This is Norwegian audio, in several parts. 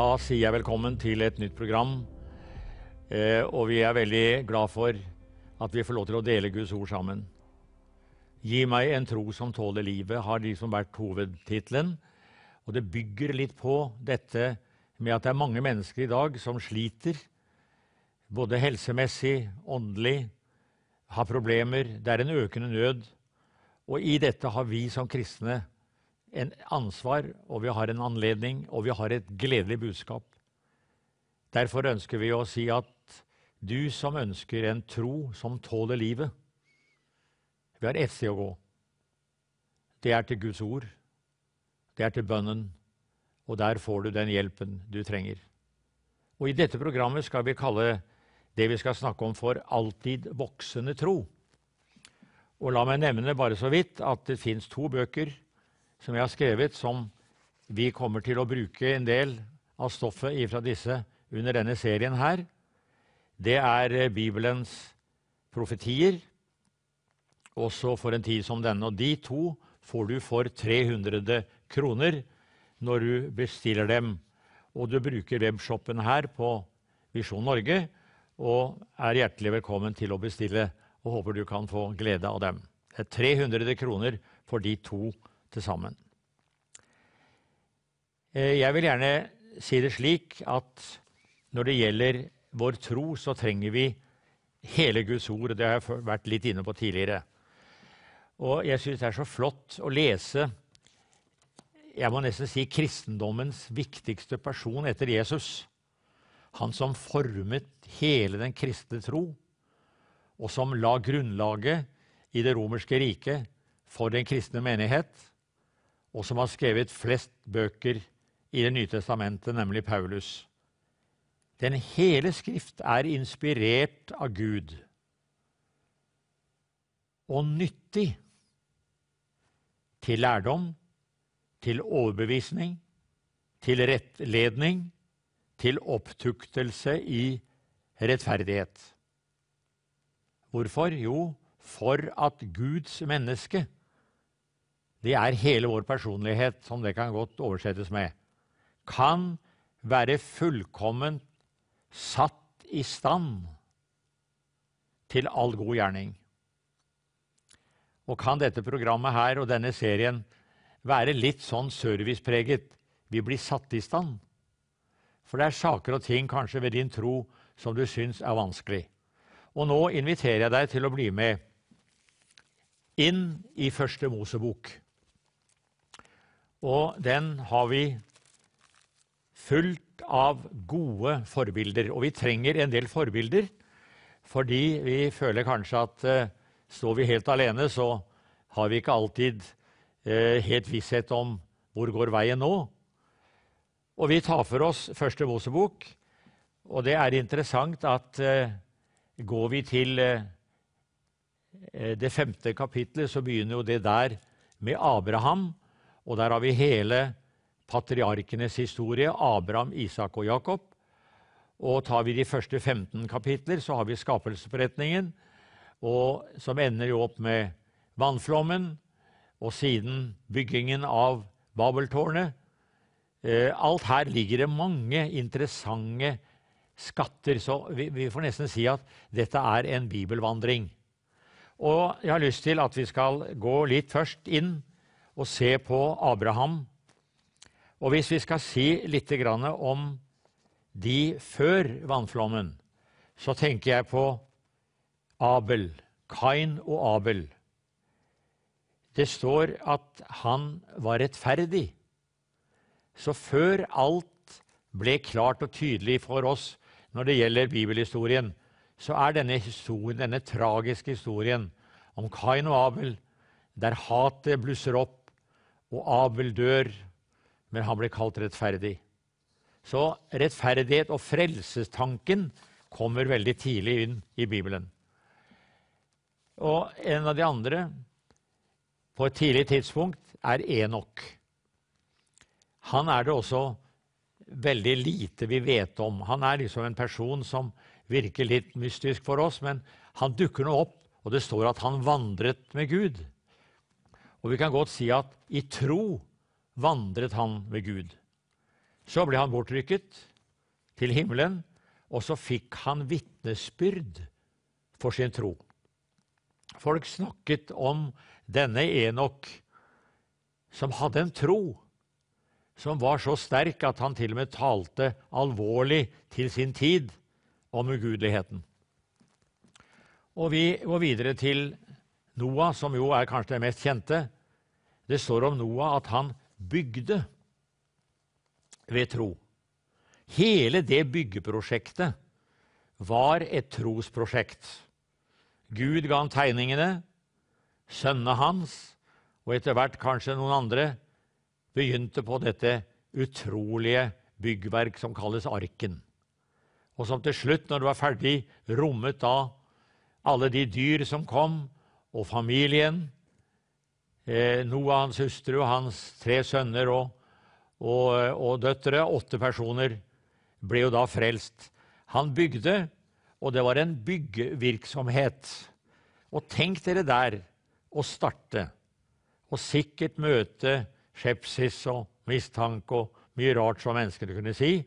Da sier jeg velkommen til et nytt program. Eh, og vi er veldig glad for at vi får lov til å dele Guds ord sammen. Gi meg en tro som tåler livet, har liksom vært hovedtittelen. Og det bygger litt på dette med at det er mange mennesker i dag som sliter. Både helsemessig, åndelig, har problemer. Det er en økende nød. Og i dette har vi som kristne en ansvar, og vi har en anledning, og vi har et gledelig budskap. Derfor ønsker vi å si at du som ønsker en tro som tåler livet Vi har ett sted å gå. Det er til Guds ord. Det er til bønnen. Og der får du den hjelpen du trenger. Og I dette programmet skal vi kalle det vi skal snakke om, for alltid voksende tro. Og La meg nevne bare så vidt at det fins to bøker som jeg har skrevet, som vi kommer til å bruke en del av stoffet fra disse under denne serien her. Det er eh, Bibelens profetier, også for en tid som denne. Og de to får du for 300 kroner når du bestiller dem. Og du bruker webshoppen her på Visjon Norge og er hjertelig velkommen til å bestille. Og håper du kan få glede av dem. Det er 300 kroner for de to til sammen. Eh, jeg vil gjerne si det slik at når det gjelder vår tro, så trenger vi hele Guds ord. Det har jeg vært litt inne på tidligere. Og jeg syns det er så flott å lese jeg må nesten si kristendommens viktigste person etter Jesus. Han som formet hele den kristne tro, og som la grunnlaget i det romerske riket for den kristne menighet og som har skrevet flest bøker i Det nye testamentet, nemlig Paulus. Den hele Skrift er inspirert av Gud og nyttig til lærdom, til overbevisning, til rettledning, til opptuktelse i rettferdighet. Hvorfor? Jo, for at Guds menneske det er hele vår personlighet, som det kan godt oversettes med, kan være fullkomment satt i stand til all god gjerning. Og kan dette programmet her og denne serien være litt sånn servicepreget? Vi blir satt i stand. For det er saker og ting kanskje ved din tro som du syns er vanskelig. Og nå inviterer jeg deg til å bli med inn i Første Mosebok. Og den har vi fullt av gode forbilder. Og vi trenger en del forbilder, fordi vi føler kanskje at uh, står vi helt alene, så har vi ikke alltid uh, helt visshet om hvor går veien nå. Og vi tar for oss Første Mosebok, og det er interessant at uh, går vi til det femte kapitlet, så begynner jo det der med Abraham og der har vi hele patriarkenes historie, Abraham, Isak og Jakob. Og tar vi de første 15 kapitler, så har vi skapelsesberetningen, som ender jo opp med vannflommen, og siden byggingen av Babeltårnet. Eh, alt her ligger det mange interessante skatter, så vi, vi får nesten si at dette er en bibelvandring. Og jeg har lyst til at vi skal gå litt først inn og se på Abraham. Og hvis vi skal si litt om de før vannflommen, så tenker jeg på Abel, Kain og Abel. Det står at han var rettferdig. Så før alt ble klart og tydelig for oss når det gjelder bibelhistorien, så er denne historien, denne tragiske historien om Kain og Abel, der hatet blusser opp, og Abel dør, men han blir kalt rettferdig. Så rettferdighet og frelsestanken kommer veldig tidlig inn i Bibelen. Og en av de andre på et tidlig tidspunkt er Enok. Han er det også veldig lite vi vet om. Han er liksom en person som virker litt mystisk for oss, men han dukker nå opp, og det står at han vandret med Gud. Og vi kan godt si at i tro vandret han ved Gud. Så ble han bortrykket til himmelen, og så fikk han vitnesbyrd for sin tro. Folk snakket om denne Enok, som hadde en tro som var så sterk at han til og med talte alvorlig til sin tid om ugudeligheten. Og vi går videre til Noah, som jo er kanskje det mest kjente. Det står om Noah at han bygde ved tro. Hele det byggeprosjektet var et trosprosjekt. Gud ga ham tegningene, sønnene hans og etter hvert kanskje noen andre begynte på dette utrolige byggverk som kalles arken, og som til slutt, når det var ferdig, rommet da alle de dyr som kom, og familien, eh, Noah, hans hustru, hans tre sønner og, og, og døtre, åtte personer, ble jo da frelst. Han bygde, og det var en byggevirksomhet. Og tenk dere der å starte, og sikkert møte skepsis og mistanke og mye rart som menneskene kunne si.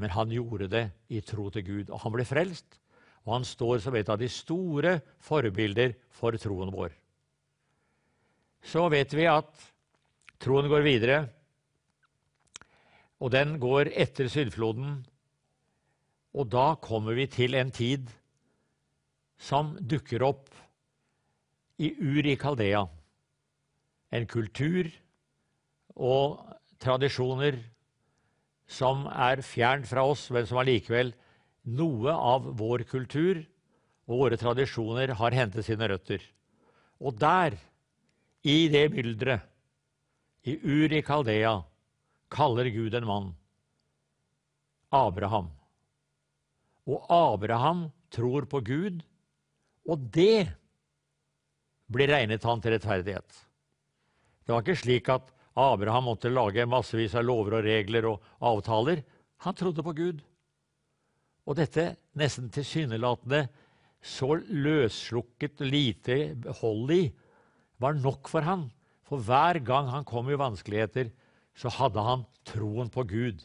Men han gjorde det i tro til Gud, og han ble frelst. Og han står som et av de store forbilder for troen vår. Så vet vi at troen går videre, og den går etter syndfloden. Og da kommer vi til en tid som dukker opp i Ur i Kaldea. En kultur og tradisjoner som er fjernt fra oss, men som allikevel noe av vår kultur og våre tradisjoner har hentet sine røtter. Og der, i det mylderet, i Ur i Kaldea, kaller Gud en mann Abraham. Og Abraham tror på Gud, og det blir regnet han til rettferdighet. Det var ikke slik at Abraham måtte lage massevis av lover og regler og avtaler. Han trodde på Gud. Og dette nesten tilsynelatende så løsslukket lite hold i var nok for han. For hver gang han kom i vanskeligheter, så hadde han troen på Gud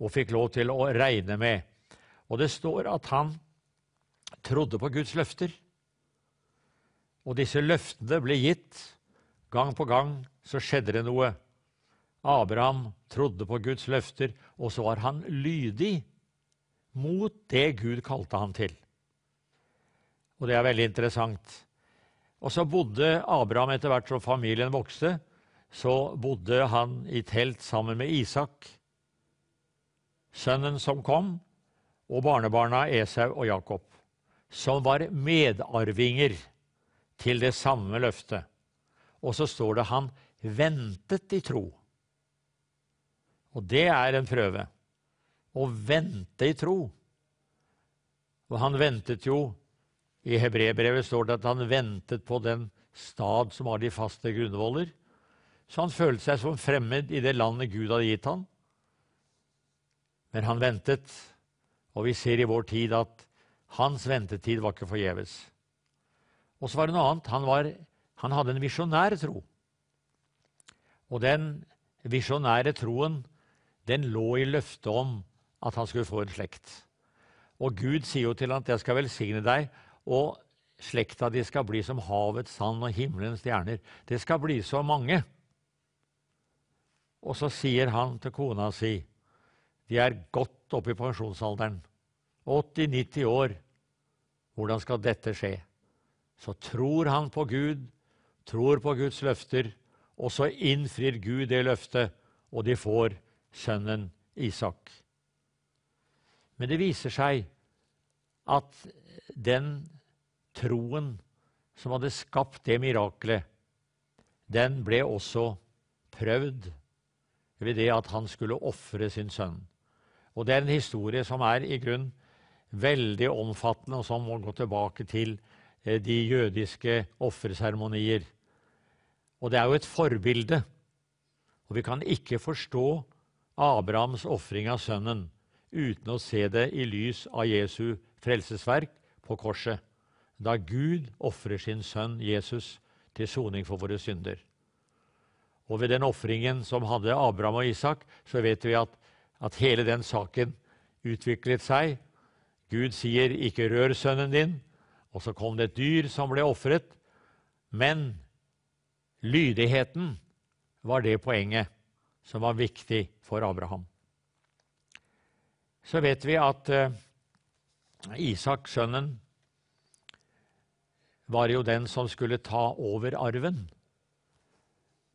og fikk lov til å regne med. Og det står at han trodde på Guds løfter. Og disse løftene ble gitt gang på gang så skjedde det noe. Abraham trodde på Guds løfter, og så var han lydig mot det Gud kalte han til. Og det er veldig interessant. Og så bodde Abraham etter hvert som familien vokste, så bodde han i telt sammen med Isak, sønnen som kom, og barnebarna Esau og Jakob, som var medarvinger til det samme løftet. Og så står det han ventet i tro. Og det er en prøve. Å vente i tro. Og han ventet jo I hebreerbrevet står det at han ventet på den stad som har de faste grunnvoller. Så han følte seg som fremmed i det landet Gud hadde gitt ham. Men han ventet, og vi ser i vår tid at hans ventetid var ikke forgjeves. Og så var det noe annet. Han, var, han hadde en visjonær tro. Og den visjonære troen den lå i løftet om at han skulle få en slekt. Og Gud sier jo til ham at jeg skal velsigne deg, og slekta di skal bli som havets sand og himmelens stjerner. Det skal bli så mange. Og så sier han til kona si De er godt oppe i pensjonsalderen. 80-90 år. Hvordan skal dette skje? Så tror han på Gud, tror på Guds løfter, og så innfrir Gud det løftet, og de får sønnen Isak. Men det viser seg at den troen som hadde skapt det miraklet, den ble også prøvd ved det at han skulle ofre sin sønn. Og Det er en historie som er i grunn veldig omfattende, og som må gå tilbake til eh, de jødiske offerseremonier. Og det er jo et forbilde. Og vi kan ikke forstå Abrahams ofring av sønnen uten å se det i lys av Jesu frelsesverk på korset, da Gud ofrer sin sønn Jesus til soning for våre synder. Og ved den ofringen som hadde Abraham og Isak, så vet vi at at hele den saken utviklet seg. Gud sier 'ikke rør sønnen din', og så kom det et dyr som ble ofret. Men lydigheten var det poenget som var viktig for Abraham. Så vet vi at uh, Isak, sønnen, var jo den som skulle ta over arven.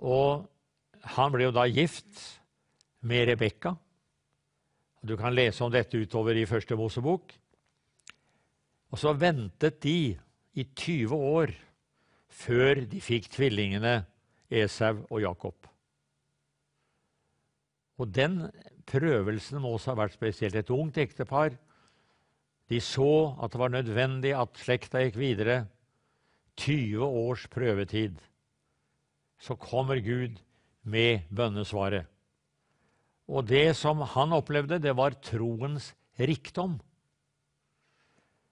Og han ble jo da gift med Rebekka. Du kan lese om dette utover i Første Mosebok. Og så ventet de i 20 år før de fikk tvillingene Esau og Jakob. Og den prøvelsen må også ha vært spesielt. Et ungt ektepar. De så at det var nødvendig at slekta gikk videre. 20 års prøvetid. Så kommer Gud med bønnesvaret. Og det som han opplevde, det var troens rikdom.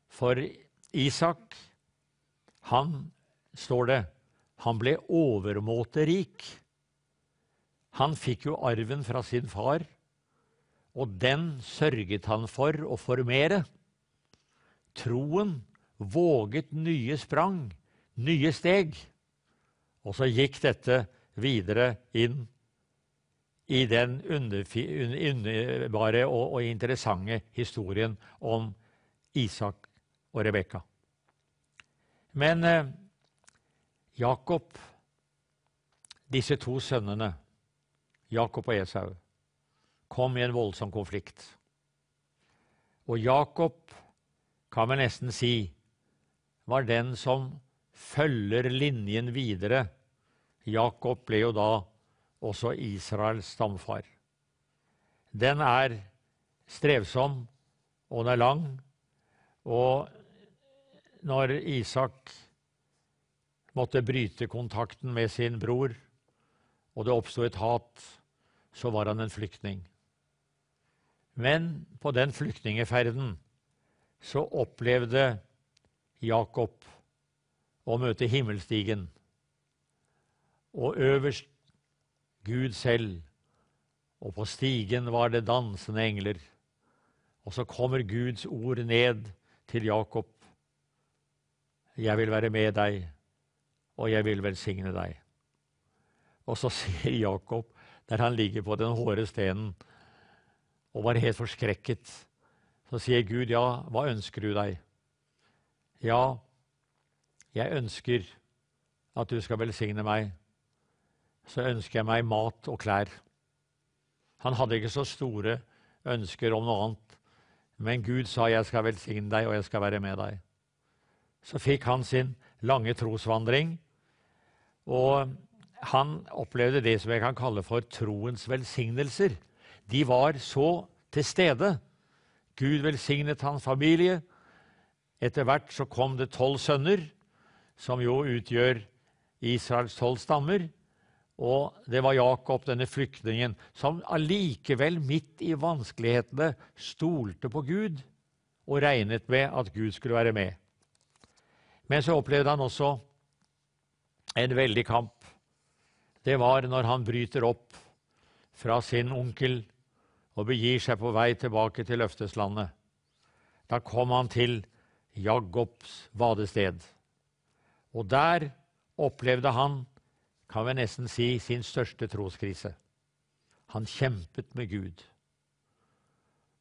For Isak, han, står det, han ble overmåte rik. Han fikk jo arven fra sin far, og den sørget han for å formere. Troen våget nye sprang, nye steg. Og så gikk dette videre inn i den underbare og, og interessante historien om Isak og Rebekka. Men eh, Jakob, disse to sønnene, Jakob og Esau, kom i en voldsom konflikt. Og Jakob, kan vi nesten si, var den som følger linjen videre. Jakob ble jo da også Israels stamfar. Den er strevsom, og den er lang. Og når Isak måtte bryte kontakten med sin bror, og det oppsto et hat, så var han en flyktning. Men på den flyktningeferden så opplevde Jakob å møte himmelstigen. Og øverst Gud selv, og på stigen var det dansende engler. Og så kommer Guds ord ned til Jakob. Jeg vil være med deg, og jeg vil velsigne deg. Og så ser Jakob, der han ligger på den hårde stenen, og var helt forskrekket. Så sier Gud, ja, hva ønsker du deg? Ja, jeg ønsker at du skal velsigne meg så ønsker jeg meg mat og klær. Han hadde ikke så store ønsker om noe annet, men Gud sa 'jeg skal velsigne deg, og jeg skal være med deg'. Så fikk han sin lange trosvandring, og han opplevde det som jeg kan kalle for troens velsignelser. De var så til stede. Gud velsignet hans familie. Etter hvert så kom det tolv sønner, som jo utgjør Israels tolv stammer. Og det var Jakob, denne flyktningen, som allikevel, midt i vanskelighetene, stolte på Gud og regnet med at Gud skulle være med. Men så opplevde han også en veldig kamp. Det var når han bryter opp fra sin onkel og begir seg på vei tilbake til løfteslandet. Da kom han til Jagobs vadested. Og der opplevde han kan vi nesten si, sin største troskrise. Han kjempet med Gud.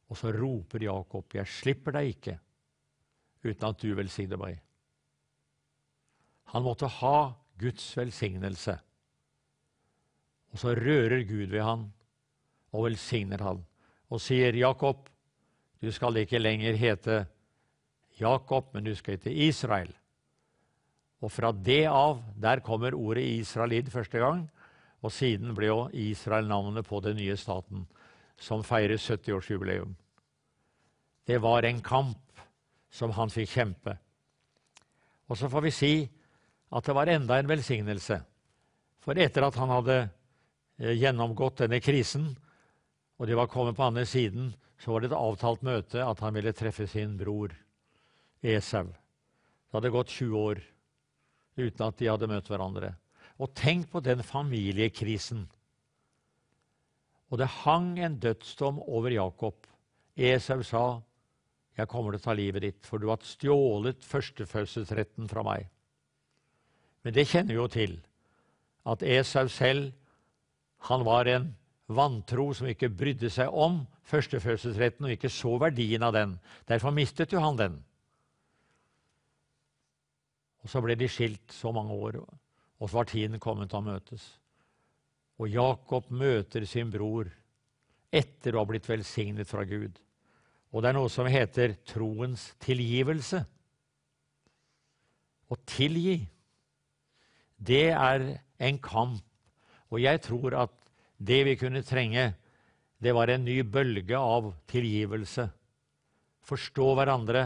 Og så roper Jakob, 'Jeg slipper deg ikke uten at du velsigner meg.' Han måtte ha Guds velsignelse. Og så rører Gud ved han og velsigner han og sier, 'Jakob, du skal ikke lenger hete Jakob, men du skal hete Israel.' Og fra det av, der kommer ordet israelid første gang. Og siden ble jo Israel navnet på den nye staten, som feirer 70-årsjubileum. Det var en kamp som han fikk kjempe. Og så får vi si at det var enda en velsignelse. For etter at han hadde eh, gjennomgått denne krisen, og de var kommet på andre siden, så var det et avtalt møte at han ville treffe sin bror Esau. Det hadde gått 20 år uten at de hadde møtt hverandre. Og tenk på den familiekrisen. Og det hang en dødsdom over Jakob. Esau sa, 'Jeg kommer til å ta livet ditt, for du har stjålet førstefødselsretten fra meg.' Men det kjenner vi jo til, at Esau selv han var en vantro som ikke brydde seg om førstefødselsretten og ikke så verdien av den. Derfor mistet jo han den. Og Så ble de skilt så mange år, og så var tiden kommet til å møtes. Og Jakob møter sin bror etter å ha blitt velsignet fra Gud. Og det er noe som heter troens tilgivelse. Å tilgi, det er en kamp. Og jeg tror at det vi kunne trenge, det var en ny bølge av tilgivelse. Forstå hverandre.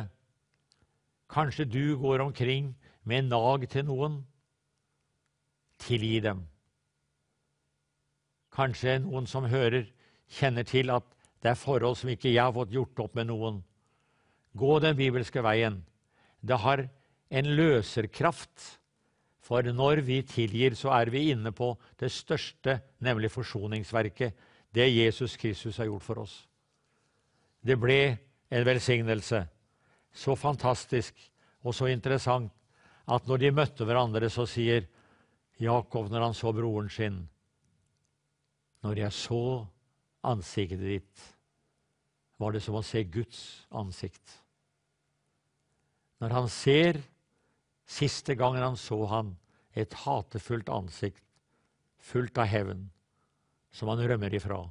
Kanskje du går omkring med nag til noen. Tilgi dem. Kanskje noen som hører, kjenner til at det er forhold som ikke jeg har fått gjort opp med noen. Gå den bibelske veien. Det har en løserkraft. For når vi tilgir, så er vi inne på det største, nemlig forsoningsverket. Det Jesus Kristus har gjort for oss. Det ble en velsignelse. Så fantastisk og så interessant at når de møtte hverandre, så sier Jakob når han så broren sin Når jeg så ansiktet ditt, var det som å se Guds ansikt. Når han ser siste gangen han så han, et hatefullt ansikt fullt av hevn, som han rømmer ifra,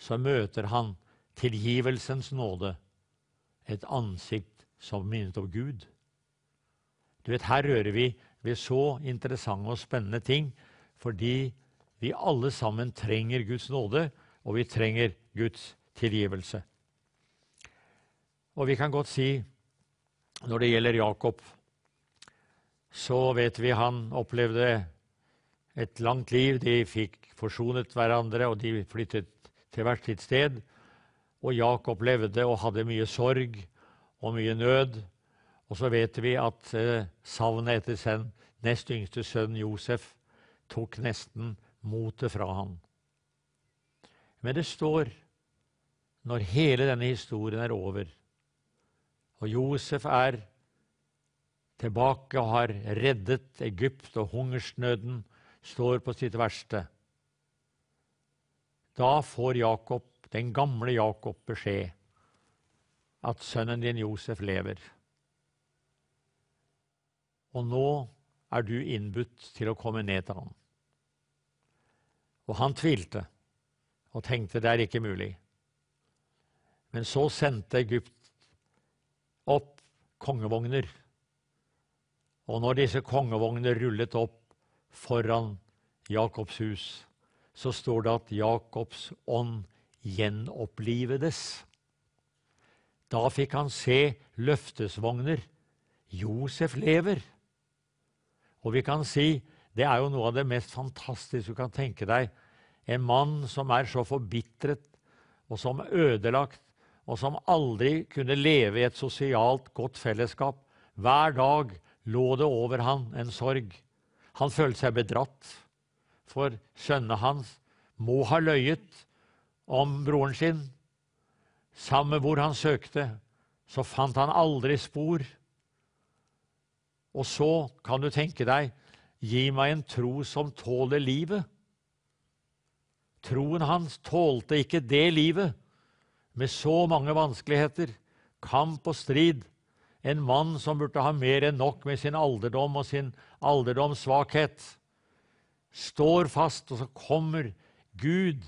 så møter han tilgivelsens nåde, et ansikt som minnet om Gud. Du vet, Her rører vi ved så interessante og spennende ting fordi vi alle sammen trenger Guds nåde, og vi trenger Guds tilgivelse. Og vi kan godt si, når det gjelder Jakob, så vet vi han opplevde et langt liv. De fikk forsonet hverandre, og de flyttet til hvert sitt sted. Og Jakob levde og hadde mye sorg og mye nød. Og så vet vi at eh, savnet etter sin nest yngste sønn Josef tok nesten motet fra ham. Men det står, når hele denne historien er over, og Josef er tilbake og har reddet Egypt, og hungersnøden står på sitt verste. Da får Jakob, den gamle Jakob beskjed at sønnen din Josef lever. Og nå er du innbudt til å komme ned til ham. Og han tvilte og tenkte det er ikke mulig. Men så sendte Egypt opp kongevogner. Og når disse kongevognene rullet opp foran Jakobs hus, så står det at Jakobs ånd gjenopplivedes. Da fikk han se løftesvogner. Josef lever. Og vi kan si det er jo noe av det mest fantastiske du kan tenke deg en mann som er så forbitret og som ødelagt, og som aldri kunne leve i et sosialt godt fellesskap. Hver dag lå det over han en sorg. Han følte seg bedratt, for sønnene hans må ha løyet om broren sin. Samme hvor han søkte, så fant han aldri spor. Og så kan du tenke deg, gi meg en tro som tåler livet. Troen hans tålte ikke det livet, med så mange vanskeligheter, kamp og strid. En mann som burde ha mer enn nok med sin alderdom og sin alderdomssvakhet. Står fast, og så kommer Gud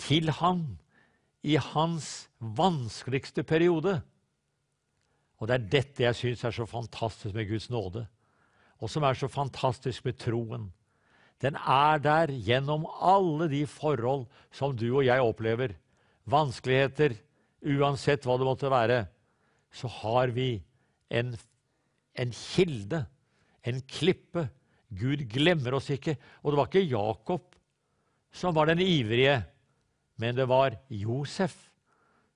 til han i hans vanskeligste periode. Og det er dette jeg syns er så fantastisk med Guds nåde, og som er så fantastisk med troen. Den er der gjennom alle de forhold som du og jeg opplever. Vanskeligheter, uansett hva det måtte være. Så har vi en, en kilde, en klippe. Gud glemmer oss ikke. Og det var ikke Jakob som var den ivrige, men det var Josef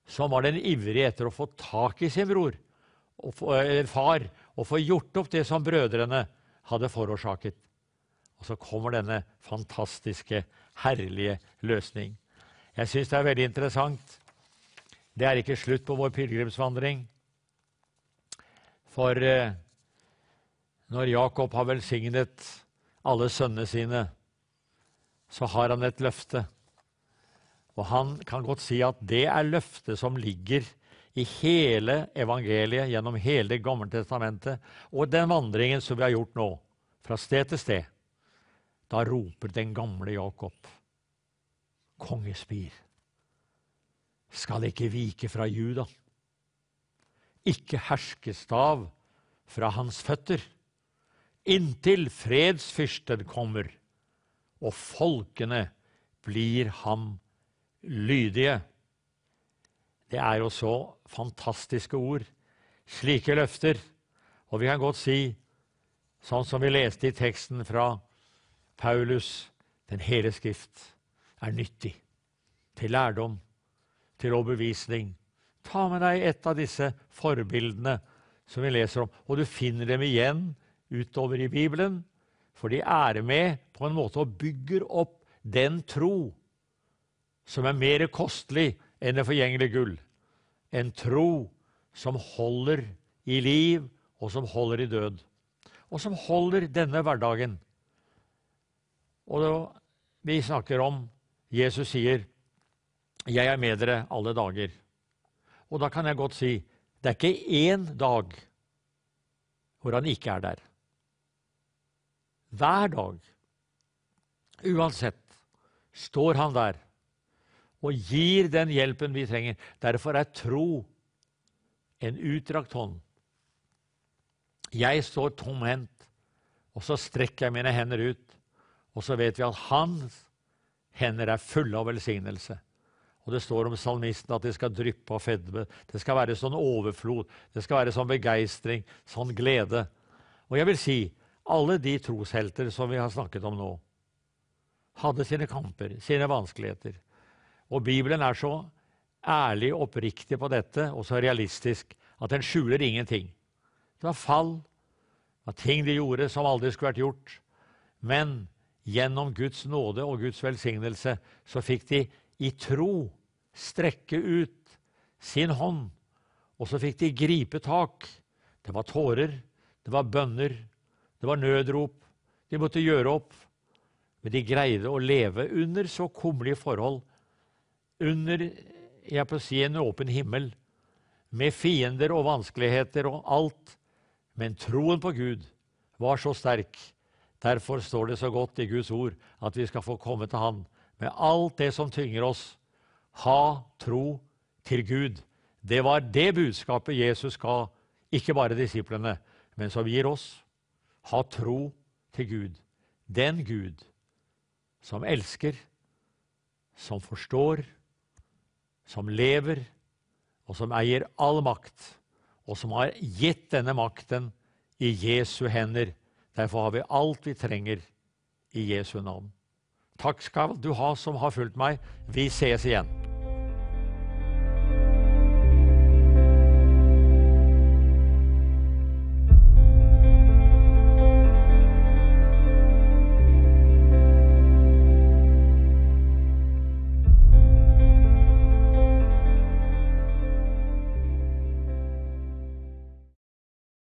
som var den ivrige etter å få tak i sin bror, og far, og få gjort opp det som brødrene hadde forårsaket. Og så kommer denne fantastiske, herlige løsning. Jeg syns det er veldig interessant. Det er ikke slutt på vår pilegrimsvandring. For eh, når Jakob har velsignet alle sønnene sine, så har han et løfte. Og han kan godt si at det er løftet som ligger i hele evangeliet, gjennom hele Det gamle testamentet, og den vandringen som vi har gjort nå, fra sted til sted. Da roper den gamle Jakob, kongespir, skal ikke vike fra Juda, ikke herskestav fra hans føtter, inntil fredsfyrsten kommer, og folkene blir ham lydige. Det er jo så fantastiske ord, slike løfter. Og vi kan godt si, sånn som vi leste i teksten fra Paulus, den hele Skrift er nyttig til lærdom, til overbevisning. Ta med deg et av disse forbildene som vi leser om, og du finner dem igjen utover i Bibelen, for de er med på en måte og bygger opp den tro som er mer kostelig enn det forgjengelige gull. En tro som holder i liv, og som holder i død. Og som holder denne hverdagen. Og da vi snakker om Jesus sier 'Jeg er med dere alle dager'. Og da kan jeg godt si det er ikke én dag hvor han ikke er der. Hver dag, uansett, står han der og gir den hjelpen vi trenger. Derfor er tro en utdrakt hånd. Jeg står tomhendt, og så strekker jeg mine hender ut, og så vet vi at hans hender er fulle av velsignelse. Og Det står om salmisten at det skal dryppe av fedme. Det skal være sånn overflod, det skal være sånn begeistring, sånn glede. Og jeg vil si alle de troshelter som vi har snakket om nå, hadde sine kamper, sine vanskeligheter. Og Bibelen er så ærlig og oppriktig på dette, og så realistisk, at den skjuler ingenting. Det var fall, det var ting de gjorde som aldri skulle vært gjort. Men gjennom Guds nåde og Guds velsignelse så fikk de i tro strekke ut sin hånd, og så fikk de gripe tak. Det var tårer, det var bønner, det var nødrop. De måtte gjøre opp. Men de greide å leve under så kummerlige forhold under jeg på å si, en åpen himmel, med fiender og vanskeligheter og alt. Men troen på Gud var så sterk. Derfor står det så godt i Guds ord at vi skal få komme til Han med alt det som tynger oss. Ha tro til Gud. Det var det budskapet Jesus ga, ikke bare disiplene, men som gir oss. Ha tro til Gud. Den Gud som elsker, som forstår, som lever, og som eier all makt, og som har gitt denne makten i Jesu hender. Derfor har vi alt vi trenger i Jesu navn. Takk skal du ha som har fulgt meg. Vi ses igjen.